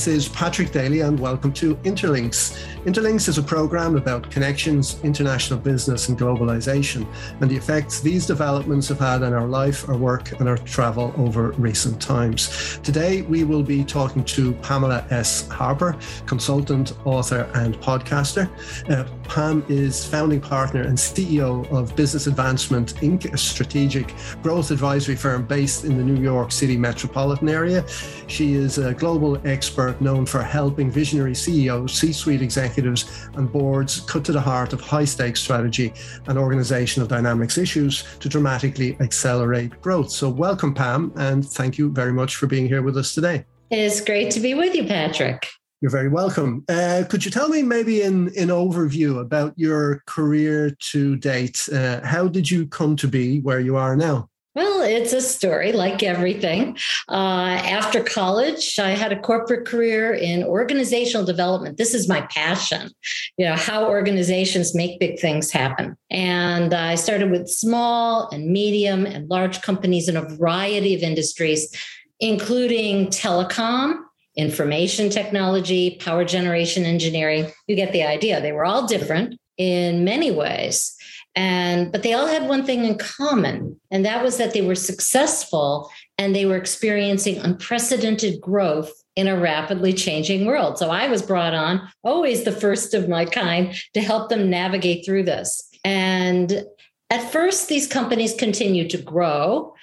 This is Patrick Daly, and welcome to Interlinks. Interlinks is a program about connections, international business, and globalization, and the effects these developments have had on our life, our work, and our travel over recent times. Today, we will be talking to Pamela S. Harper, consultant, author, and podcaster. Uh, Pam is founding partner and CEO of Business Advancement Inc., a strategic growth advisory firm based in the New York City metropolitan area. She is a global expert known for helping visionary CEOs, C suite executives, and boards cut to the heart of high stakes strategy and organizational dynamics issues to dramatically accelerate growth. So, welcome, Pam, and thank you very much for being here with us today. It's great to be with you, Patrick. You're very welcome. Uh, could you tell me, maybe in in overview, about your career to date? Uh, how did you come to be where you are now? Well, it's a story like everything. Uh, after college, I had a corporate career in organizational development. This is my passion, you know, how organizations make big things happen. And I started with small and medium and large companies in a variety of industries, including telecom, information technology, power generation engineering. You get the idea. They were all different in many ways. And but they all had one thing in common, and that was that they were successful and they were experiencing unprecedented growth in a rapidly changing world. So I was brought on, always the first of my kind, to help them navigate through this. And at first, these companies continued to grow.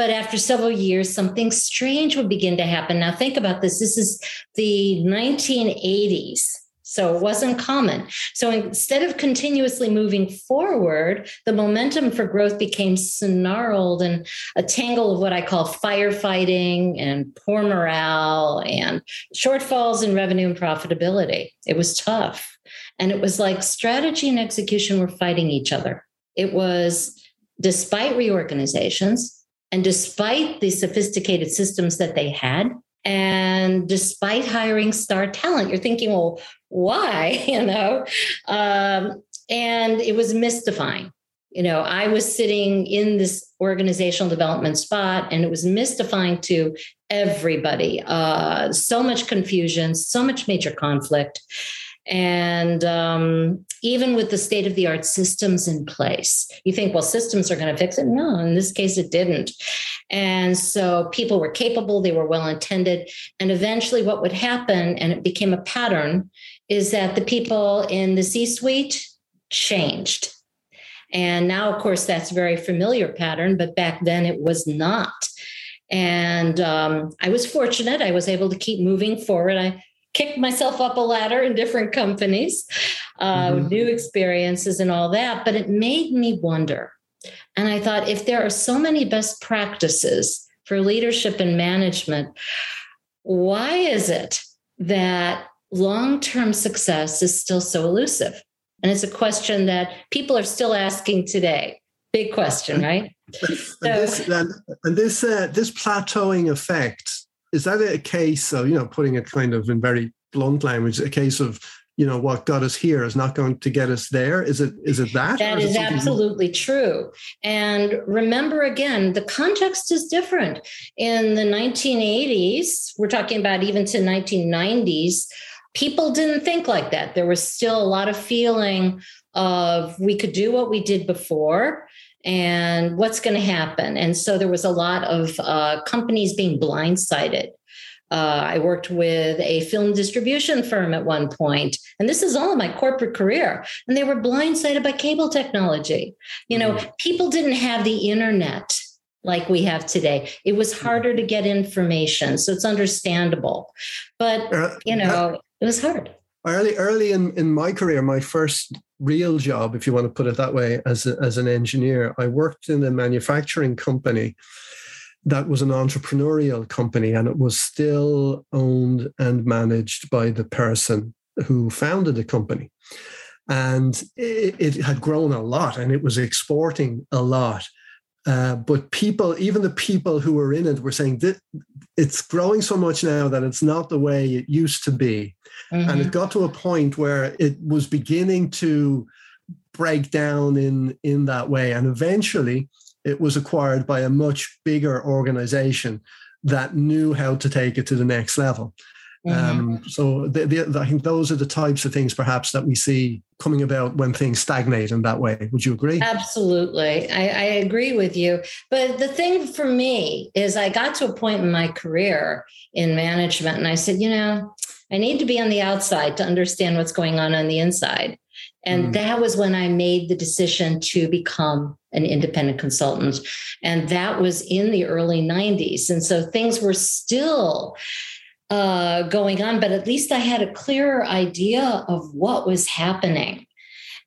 But after several years, something strange would begin to happen. Now, think about this. This is the 1980s. So it wasn't common. So instead of continuously moving forward, the momentum for growth became snarled and a tangle of what I call firefighting and poor morale and shortfalls in revenue and profitability. It was tough. And it was like strategy and execution were fighting each other. It was despite reorganizations, and despite the sophisticated systems that they had, and despite hiring star talent, you're thinking, well, why? You know, um, and it was mystifying. You know, I was sitting in this organizational development spot, and it was mystifying to everybody. Uh, so much confusion, so much major conflict. And um, even with the state of the art systems in place, you think, well, systems are going to fix it. No, in this case, it didn't. And so people were capable, they were well intended. And eventually, what would happen, and it became a pattern, is that the people in the C suite changed. And now, of course, that's a very familiar pattern, but back then it was not. And um, I was fortunate. I was able to keep moving forward. I kicked myself up a ladder in different companies, uh, mm-hmm. new experiences, and all that. But it made me wonder. And I thought if there are so many best practices for leadership and management, why is it that long term success is still so elusive? And it's a question that people are still asking today. Big question, right? and this, and, and this, uh, this plateauing effect is that a case of you know putting it kind of in very blunt language a case of you know what got us here is not going to get us there? Is it is it that that is, is absolutely more? true. And remember again the context is different. In the 1980s we're talking about even to 1990s people didn't think like that. There was still a lot of feeling of we could do what we did before and what's going to happen. And so there was a lot of uh, companies being blindsided. Uh, I worked with a film distribution firm at one point, and this is all in my corporate career. And they were blindsided by cable technology. You know, mm-hmm. people didn't have the internet like we have today. It was mm-hmm. harder to get information, so it's understandable. But uh, you know, it was hard. Early, early in, in my career, my first real job, if you want to put it that way, as, a, as an engineer. I worked in a manufacturing company that was an entrepreneurial company and it was still owned and managed by the person who founded the company. And it, it had grown a lot and it was exporting a lot. Uh, but people, even the people who were in it, were saying that it's growing so much now that it's not the way it used to be. Mm-hmm. And it mm-hmm. got to a point where it was beginning to break down in in that way. And eventually, it was acquired by a much bigger organization that knew how to take it to the next level. Mm-hmm. Um, so the, the, I think those are the types of things perhaps that we see coming about when things stagnate in that way. Would you agree? Absolutely. I, I agree with you. But the thing for me is I got to a point in my career in management and I said, you know, I need to be on the outside to understand what's going on on the inside. And mm. that was when I made the decision to become an independent consultant. And that was in the early 90s. And so things were still uh, going on, but at least I had a clearer idea of what was happening.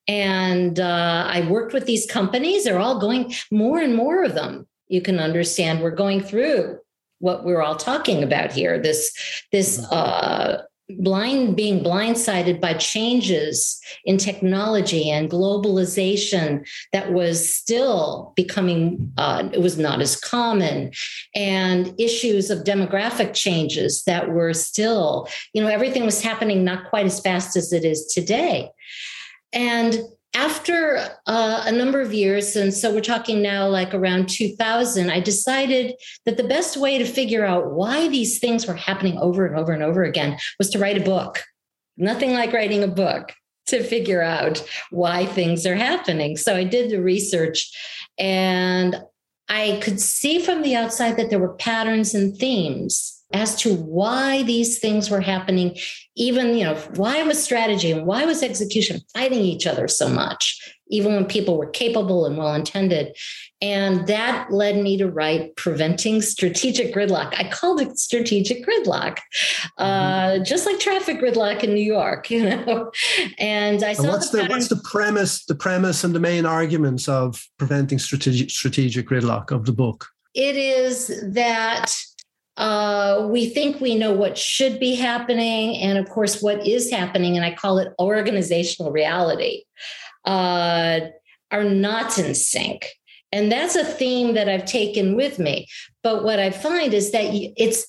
And uh, I worked with these companies. They're all going, more and more of them, you can understand, we're going through what we're all talking about here this this mm-hmm. uh, blind being blindsided by changes in technology and globalization that was still becoming uh, it was not as common. And issues of demographic changes that were still you know everything was happening not quite as fast as it is today. And after uh, a number of years, and so we're talking now like around 2000, I decided that the best way to figure out why these things were happening over and over and over again was to write a book. Nothing like writing a book to figure out why things are happening. So I did the research and I could see from the outside that there were patterns and themes as to why these things were happening even you know why was strategy and why was execution fighting each other so much even when people were capable and well intended and that led me to write preventing strategic gridlock. I called it strategic gridlock uh, mm-hmm. just like traffic gridlock in new york you know? And i saw and what's the, the what's the premise the premise and the main arguments of preventing strategic strategic gridlock of the book? It is that uh, we think we know what should be happening, and of course, what is happening, and I call it organizational reality, uh, are not in sync. And that's a theme that I've taken with me. But what I find is that it's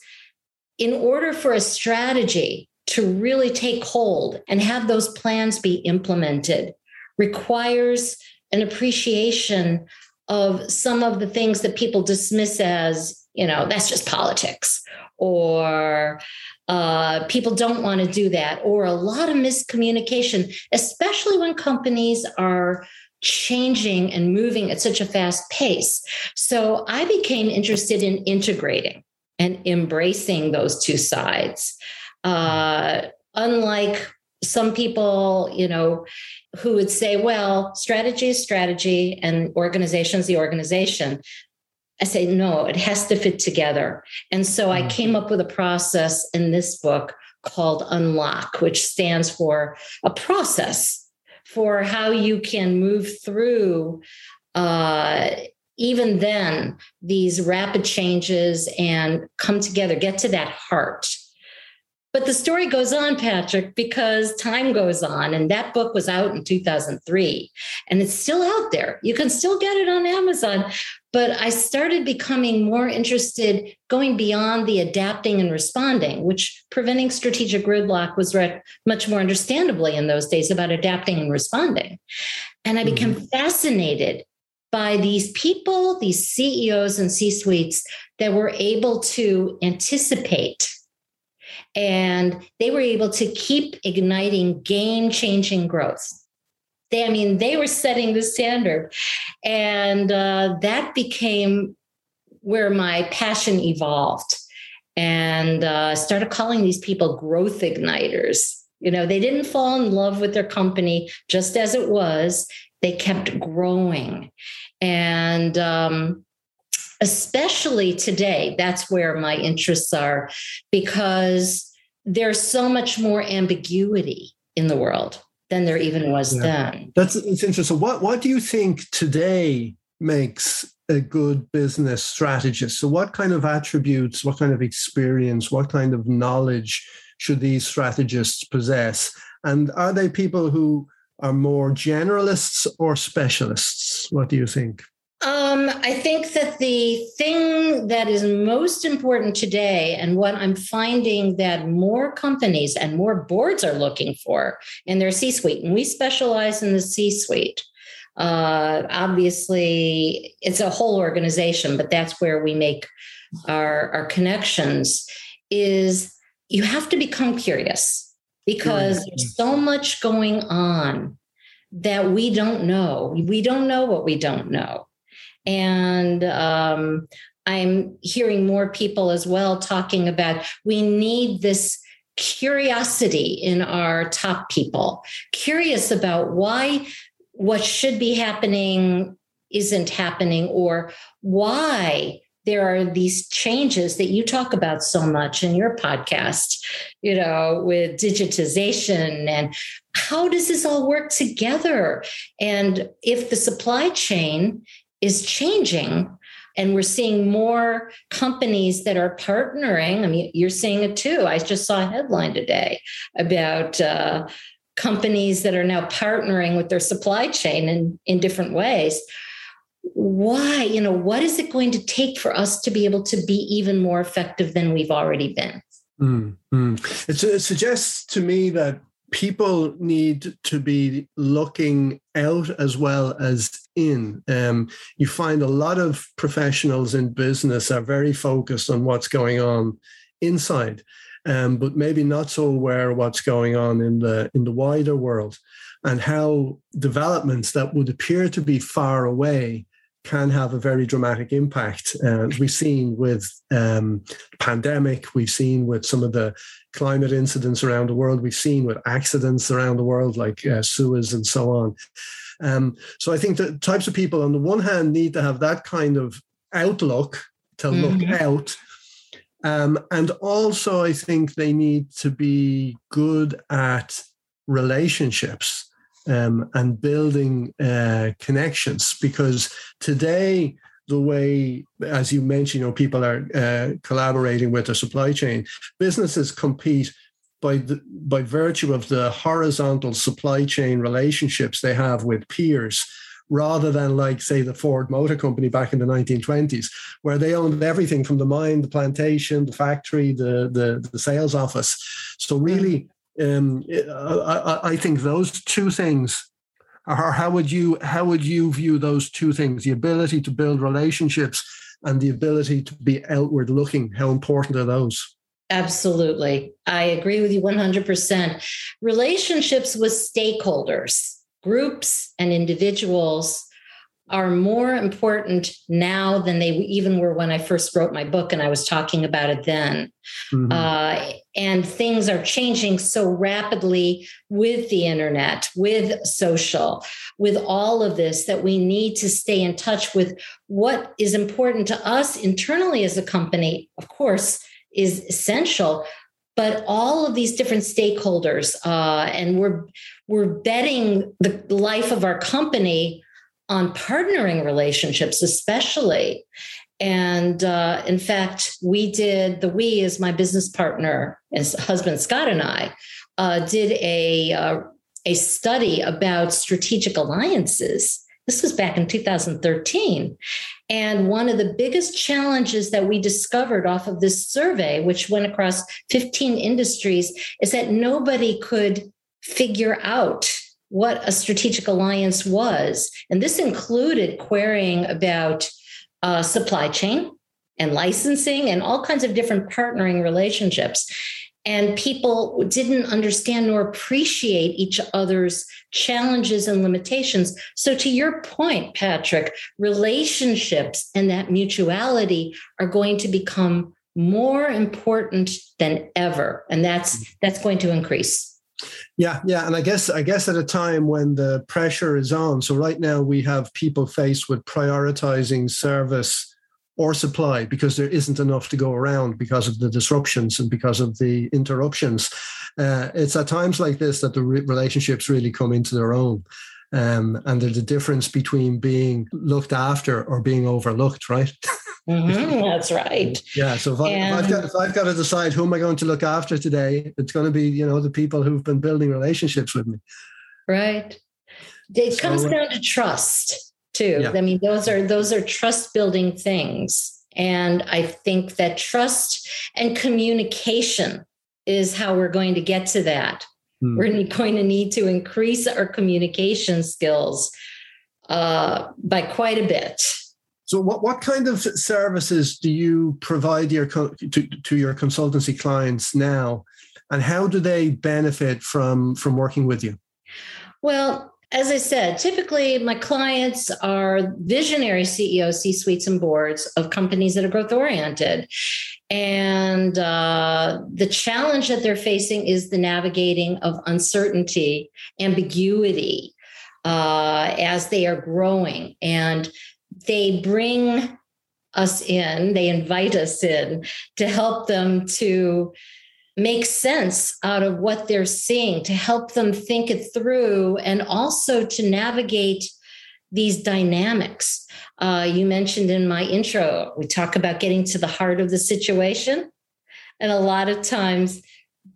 in order for a strategy to really take hold and have those plans be implemented requires an appreciation of some of the things that people dismiss as you know that's just politics. Or uh, people don't want to do that. Or a lot of miscommunication especially when companies are changing and moving at such a fast pace. So i became interested in integrating and embracing those two sides. Uh, unlike some people you know who would say well strategy is strategy and organization is the organization I say, no, it has to fit together. And so I came mm-hmm. up with a process in this book called Unlock, which stands for a process for how you can move through, uh, even then, these rapid changes and come together, get to that heart. But the story goes on, Patrick, because time goes on. And that book was out in 2003 and it's still out there. You can still get it on Amazon. But I started becoming more interested going beyond the adapting and responding, which preventing strategic gridlock was read much more understandably in those days about adapting and responding. And I became mm-hmm. fascinated by these people, these CEOs and C suites that were able to anticipate and they were able to keep igniting game changing growth they, I mean, they were setting the standard. And uh, that became where my passion evolved and uh, started calling these people growth igniters. You know, they didn't fall in love with their company just as it was, they kept growing. And um, especially today, that's where my interests are because there's so much more ambiguity in the world than there even was yeah. then. That's it's interesting. So what what do you think today makes a good business strategist? So what kind of attributes, what kind of experience, what kind of knowledge should these strategists possess? And are they people who are more generalists or specialists? What do you think? Um, I think that the thing that is most important today, and what I'm finding that more companies and more boards are looking for in their C suite, and we specialize in the C suite. Uh, obviously, it's a whole organization, but that's where we make our, our connections. Is you have to become curious because right. there's so much going on that we don't know. We don't know what we don't know. And um, I'm hearing more people as well talking about we need this curiosity in our top people, curious about why what should be happening isn't happening or why there are these changes that you talk about so much in your podcast, you know, with digitization and how does this all work together? And if the supply chain is changing, and we're seeing more companies that are partnering. I mean, you're seeing it too. I just saw a headline today about uh, companies that are now partnering with their supply chain in, in different ways why you know what is it going to take for us to be able to be even more effective than we've already been mm-hmm. it, it suggests to me that people need to be looking out as well as in. Um, you find a lot of professionals in business are very focused on what's going on inside, um, but maybe not so aware of what's going on in the in the wider world and how developments that would appear to be far away can have a very dramatic impact. Uh, we've seen with um, pandemic, we've seen with some of the climate incidents around the world, we've seen with accidents around the world like uh, Suez and so on. Um, so I think the types of people, on the one hand, need to have that kind of outlook to mm-hmm. look out. Um, and also, I think they need to be good at relationships um, and building uh, connections because today the way as you mentioned you know people are uh, collaborating with their supply chain businesses compete by the, by virtue of the horizontal supply chain relationships they have with peers rather than like say the Ford Motor Company back in the 1920s, where they owned everything from the mine, the plantation, the factory, the the, the sales office. So really, um, I, I think those two things are how would you how would you view those two things? The ability to build relationships and the ability to be outward looking how important are those? Absolutely. I agree with you 100% relationships with stakeholders groups and individuals are more important now than they even were when I first wrote my book and I was talking about it then. Mm-hmm. Uh, and things are changing so rapidly with the internet, with social, with all of this that we need to stay in touch with what is important to us internally as a company, of course, is essential. But all of these different stakeholders, uh, and we're we're betting the life of our company on partnering relationships, especially. And uh, in fact, we did the we as my business partner, as husband Scott and I, uh, did a uh, a study about strategic alliances. This was back in 2013. And one of the biggest challenges that we discovered off of this survey, which went across 15 industries, is that nobody could figure out what a strategic alliance was. And this included querying about uh, supply chain and licensing and all kinds of different partnering relationships. And people didn't understand nor appreciate each other's challenges and limitations. So, to your point, Patrick, relationships and that mutuality are going to become more important than ever. And that's that's going to increase. Yeah, yeah, and I guess I guess at a time when the pressure is on. So right now we have people faced with prioritizing service or supply because there isn't enough to go around because of the disruptions and because of the interruptions. Uh, it's at times like this that the re- relationships really come into their own. Um, and there's a difference between being looked after or being overlooked, right? Mm-hmm, that's right. Yeah. So if, I, have got, if I've got to decide who am I going to look after today, it's going to be you know the people who've been building relationships with me. Right. It so, comes down to trust too. Yeah. I mean, those are those are trust building things, and I think that trust and communication is how we're going to get to that. Hmm. We're going to need to increase our communication skills uh, by quite a bit So, what, what kind of services do you provide your to, to your consultancy clients now, and how do they benefit from from working with you? Well, as I said, typically my clients are visionary CEOs, C suites, and boards of companies that are growth oriented. And uh, the challenge that they're facing is the navigating of uncertainty, ambiguity uh, as they are growing. And they bring us in, they invite us in to help them to make sense out of what they're seeing, to help them think it through, and also to navigate these dynamics. Uh, you mentioned in my intro, we talk about getting to the heart of the situation. And a lot of times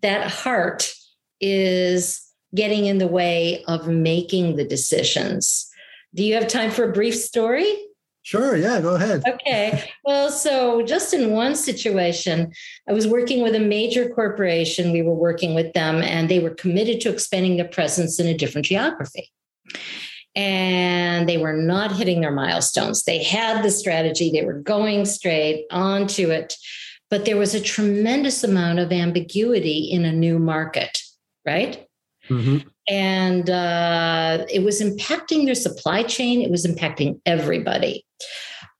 that heart is getting in the way of making the decisions. Do you have time for a brief story? Sure, yeah, go ahead. Okay. Well, so just in one situation, I was working with a major corporation. We were working with them, and they were committed to expanding their presence in a different geography. And they were not hitting their milestones. They had the strategy, they were going straight onto it, but there was a tremendous amount of ambiguity in a new market, right? Mm-hmm. And uh, it was impacting their supply chain, it was impacting everybody.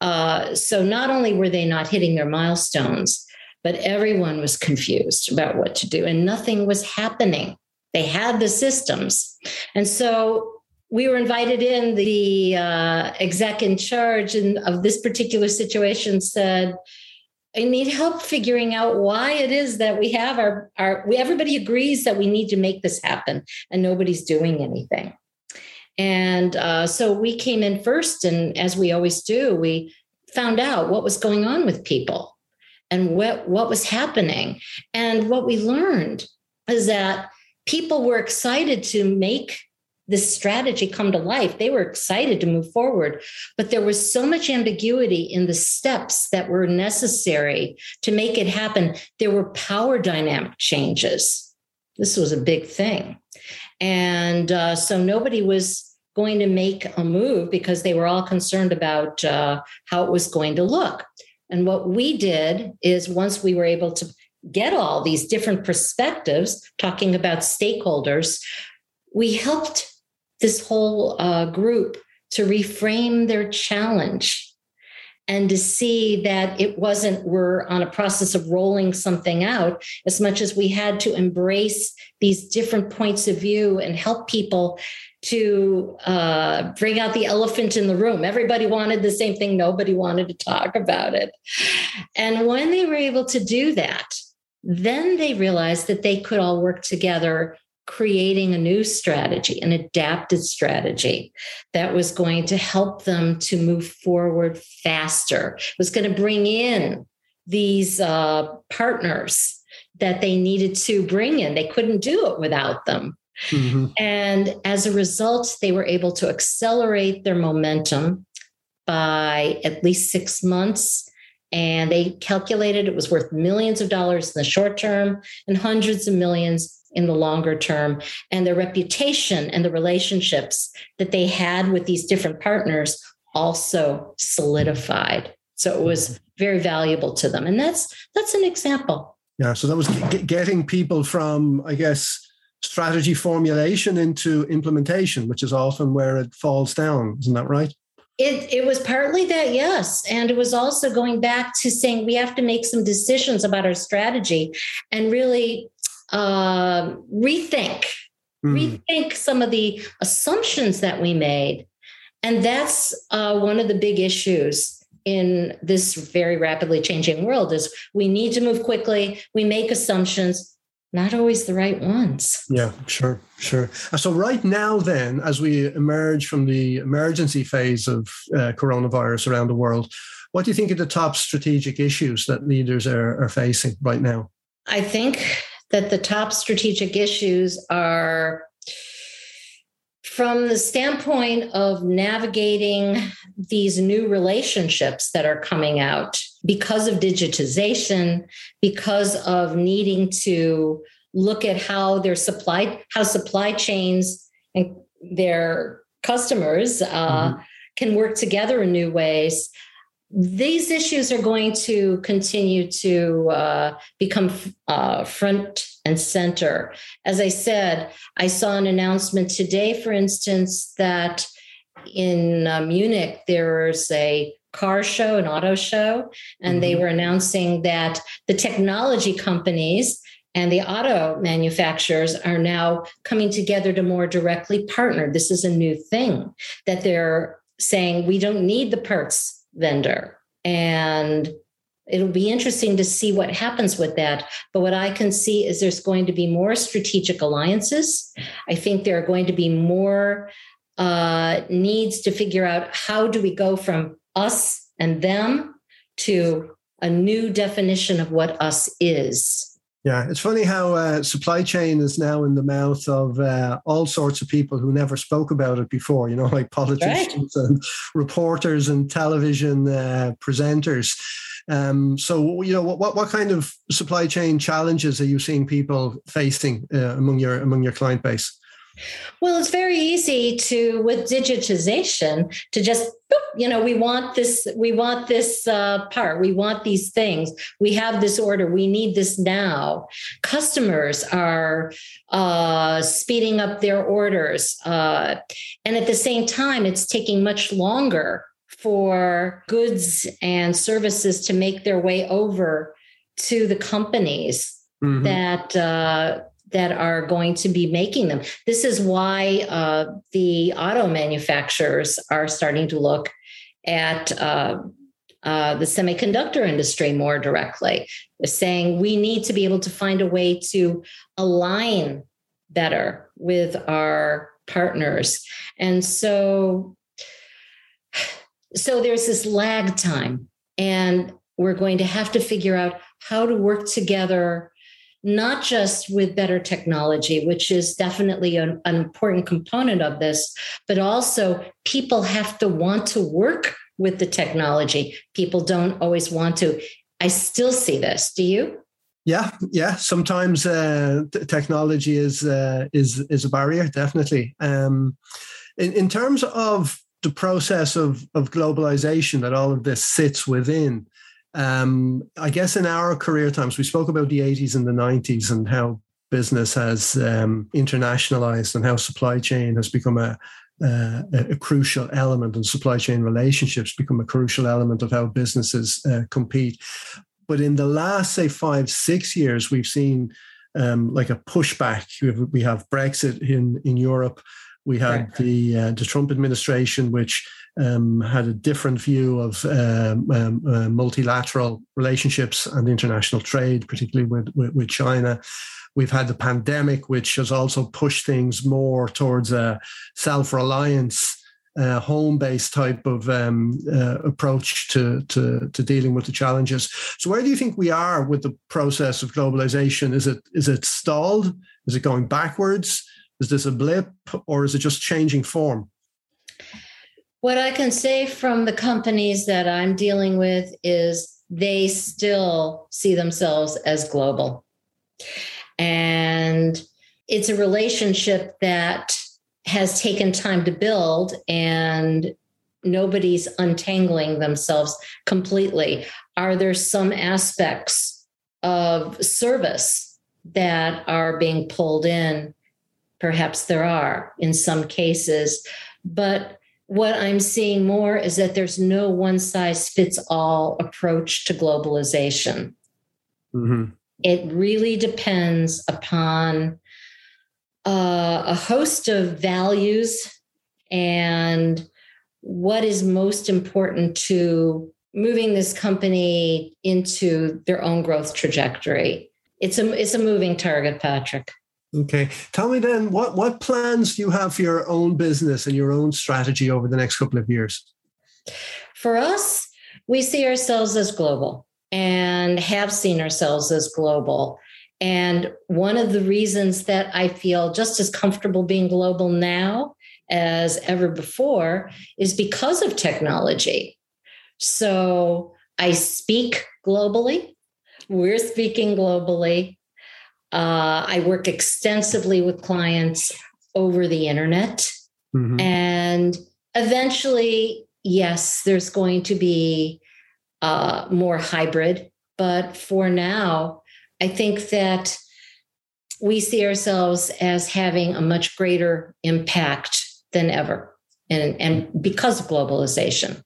Uh, so not only were they not hitting their milestones, but everyone was confused about what to do and nothing was happening. They had the systems. And so we were invited in. The uh, exec in charge in, of this particular situation said, I need help figuring out why it is that we have our, our we, everybody agrees that we need to make this happen and nobody's doing anything. And uh, so we came in first, and as we always do, we found out what was going on with people and what, what was happening. And what we learned is that people were excited to make this strategy come to life. They were excited to move forward, but there was so much ambiguity in the steps that were necessary to make it happen. There were power dynamic changes. This was a big thing. And uh, so nobody was going to make a move because they were all concerned about uh, how it was going to look. And what we did is once we were able to get all these different perspectives, talking about stakeholders, we helped this whole uh, group to reframe their challenge and to see that it wasn't we're on a process of rolling something out as much as we had to embrace these different points of view and help people to uh, bring out the elephant in the room. Everybody wanted the same thing, nobody wanted to talk about it. And when they were able to do that, then they realized that they could all work together creating a new strategy, an adapted strategy that was going to help them to move forward faster. It was going to bring in these uh, partners that they needed to bring in. They couldn't do it without them. Mm-hmm. And as a result, they were able to accelerate their momentum by at least six months. And they calculated it was worth millions of dollars in the short term and hundreds of millions in the longer term. And their reputation and the relationships that they had with these different partners also solidified. So it was very valuable to them. And that's that's an example. Yeah. So that was getting people from, I guess, strategy formulation into implementation, which is often where it falls down. Isn't that right? It, it was partly that, yes. And it was also going back to saying we have to make some decisions about our strategy and really uh, rethink, mm. rethink some of the assumptions that we made. And that's uh, one of the big issues in this very rapidly changing world is we need to move quickly we make assumptions not always the right ones. Yeah, sure, sure. So, right now, then, as we emerge from the emergency phase of uh, coronavirus around the world, what do you think are the top strategic issues that leaders are, are facing right now? I think that the top strategic issues are from the standpoint of navigating these new relationships that are coming out because of digitization, because of needing to look at how their supply, how supply chains and their customers uh, mm-hmm. can work together in new ways. These issues are going to continue to uh, become uh, front and center. As I said, I saw an announcement today, for instance, that in uh, Munich there's a car show, an auto show, and mm-hmm. they were announcing that the technology companies and the auto manufacturers are now coming together to more directly partner. This is a new thing that they're saying we don't need the parts vendor. And it'll be interesting to see what happens with that. But what I can see is there's going to be more strategic alliances. I think there are going to be more uh, needs to figure out how do we go from us and them to a new definition of what us is. Yeah, it's funny how uh, supply chain is now in the mouth of uh, all sorts of people who never spoke about it before, you know, like politicians right. and reporters and television uh, presenters. Um, so, you know, what, what kind of supply chain challenges are you seeing people facing uh, among your among your client base? Well, it's very easy to, with digitization, to just, you know, we want this, we want this uh, part, we want these things, we have this order, we need this now. Customers are uh, speeding up their orders. Uh, and at the same time, it's taking much longer for goods and services to make their way over to the companies mm-hmm. that uh, that are going to be making them. This is why uh, the auto manufacturers are starting to look at uh, uh, the semiconductor industry more directly. They're saying we need to be able to find a way to align better with our partners. And so, so there's this lag time, and we're going to have to figure out how to work together not just with better technology, which is definitely an, an, important component of this, but also people have to want to work with the technology. People don't always want to. I still see this. Do you? Yeah, yeah. Sometimes uh, technology is uh, is is a barrier, definitely. Um, in in terms of the process of of globalization that all of this sits within, um, I guess in our career times, we spoke about the 80s and the 90s and how business has um, internationalized and how supply chain has become a, a, crucial element and supply chain relationships become a crucial element of how businesses uh, compete. But in the last, say, five, six years, we've seen um, like a pushback. We have, we have Brexit in, in Europe. We had right. the uh, the Trump administration, which um, had a different view of um, um, uh, multilateral relationships and international trade, particularly with, with, with, China. We've had the pandemic, which has also pushed things more towards a self reliance. Uh, home-based type of um, uh, approach to, to, to dealing with the challenges. So, where do you think we are with the process of globalization? Is it is it stalled? Is it going backwards? Is this a blip, or is it just changing form? What I can say from the companies that I'm dealing with is they still see themselves as global. And it's a relationship that has taken time to build, and nobody's untangling themselves completely. Are there some aspects of service that are being pulled in? Perhaps there are in some cases, but what I'm seeing more is that there's no one size fits all approach to globalization. Mm-hmm. It really depends upon uh, a host of values and what is most important to moving this company into their own growth trajectory. It's a it's a moving target, Patrick. Okay. Tell me then, what, what plans do you have for your own business and your own strategy over the next couple of years? For us, we see ourselves as global and have seen ourselves as global. And one of the reasons that I feel just as comfortable being global now as ever before is because of technology. So I speak globally, we're speaking globally. Uh, I work extensively with clients over the internet. Mm-hmm. And eventually, yes, there's going to be uh, more hybrid. But for now, I think that we see ourselves as having a much greater impact than ever, and, and because of globalization.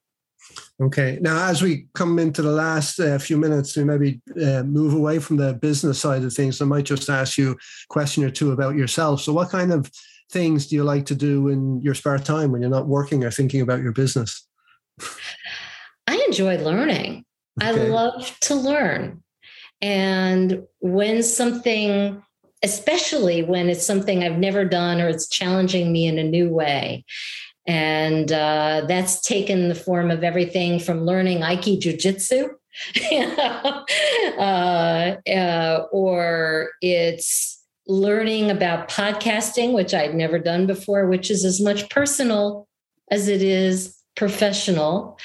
Okay. Now, as we come into the last uh, few minutes to maybe uh, move away from the business side of things, I might just ask you a question or two about yourself. So, what kind of things do you like to do in your spare time when you're not working or thinking about your business? I enjoy learning. Okay. I love to learn. And when something, especially when it's something I've never done or it's challenging me in a new way, and uh, that's taken the form of everything from learning Aiki Jiu-Jitsu, uh, uh, or it's learning about podcasting, which I'd never done before, which is as much personal as it is professional.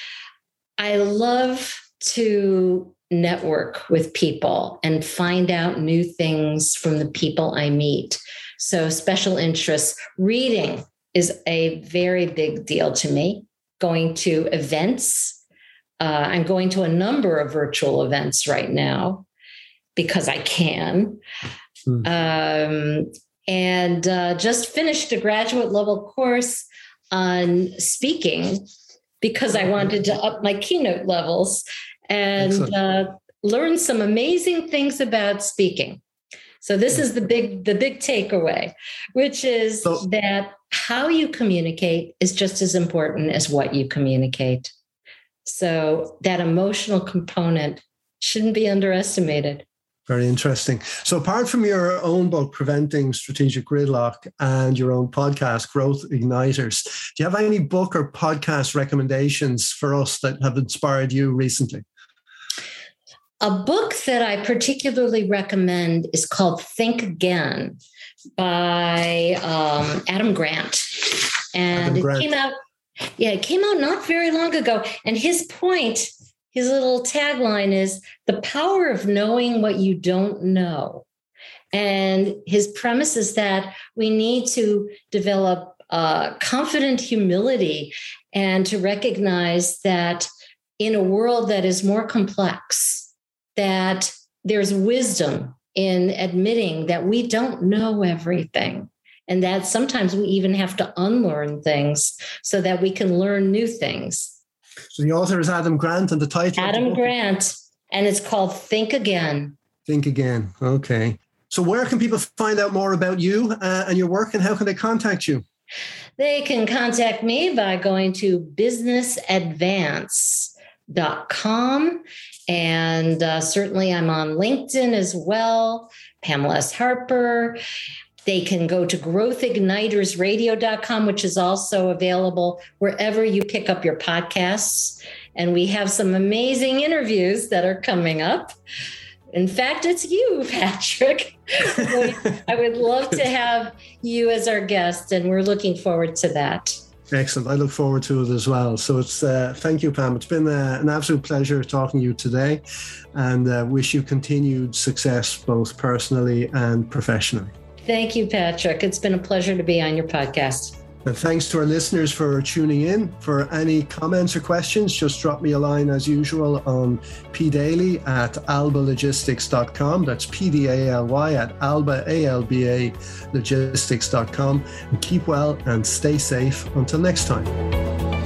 I love to network with people and find out new things from the people I meet. So, special interests, reading is a very big deal to me. Going to events. Uh, I'm going to a number of virtual events right now because I can. Hmm. Um, and uh, just finished a graduate level course on speaking because I wanted to up my keynote levels and uh, learn some amazing things about speaking. So this is the big the big takeaway, which is so, that how you communicate is just as important as what you communicate. So that emotional component shouldn't be underestimated. Very interesting. So, apart from your own book, Preventing Strategic Gridlock, and your own podcast, Growth Igniters, do you have any book or podcast recommendations for us that have inspired you recently? A book that I particularly recommend is called Think Again by um, Adam Grant. And Adam Grant. it came out, yeah, it came out not very long ago. And his point his little tagline is the power of knowing what you don't know. And his premise is that we need to develop uh, confident humility and to recognize that in a world that is more complex, that there's wisdom in admitting that we don't know everything and that sometimes we even have to unlearn things so that we can learn new things. So the author is Adam Grant, and the title Adam the Grant, and it's called Think Again. Think Again. Okay. So where can people find out more about you uh, and your work, and how can they contact you? They can contact me by going to businessadvance.com. And uh, certainly I'm on LinkedIn as well, Pamela S. Harper. They can go to growthignitersradio.com, which is also available wherever you pick up your podcasts. And we have some amazing interviews that are coming up. In fact, it's you, Patrick. I would love to have you as our guest, and we're looking forward to that. Excellent. I look forward to it as well. So it's uh, thank you, Pam. It's been uh, an absolute pleasure talking to you today, and uh, wish you continued success both personally and professionally. Thank you, Patrick. It's been a pleasure to be on your podcast. And thanks to our listeners for tuning in. For any comments or questions, just drop me a line as usual on pdaly at albalogistics.com. That's P D A L Y at alba, A L B A logistics.com. And keep well and stay safe until next time.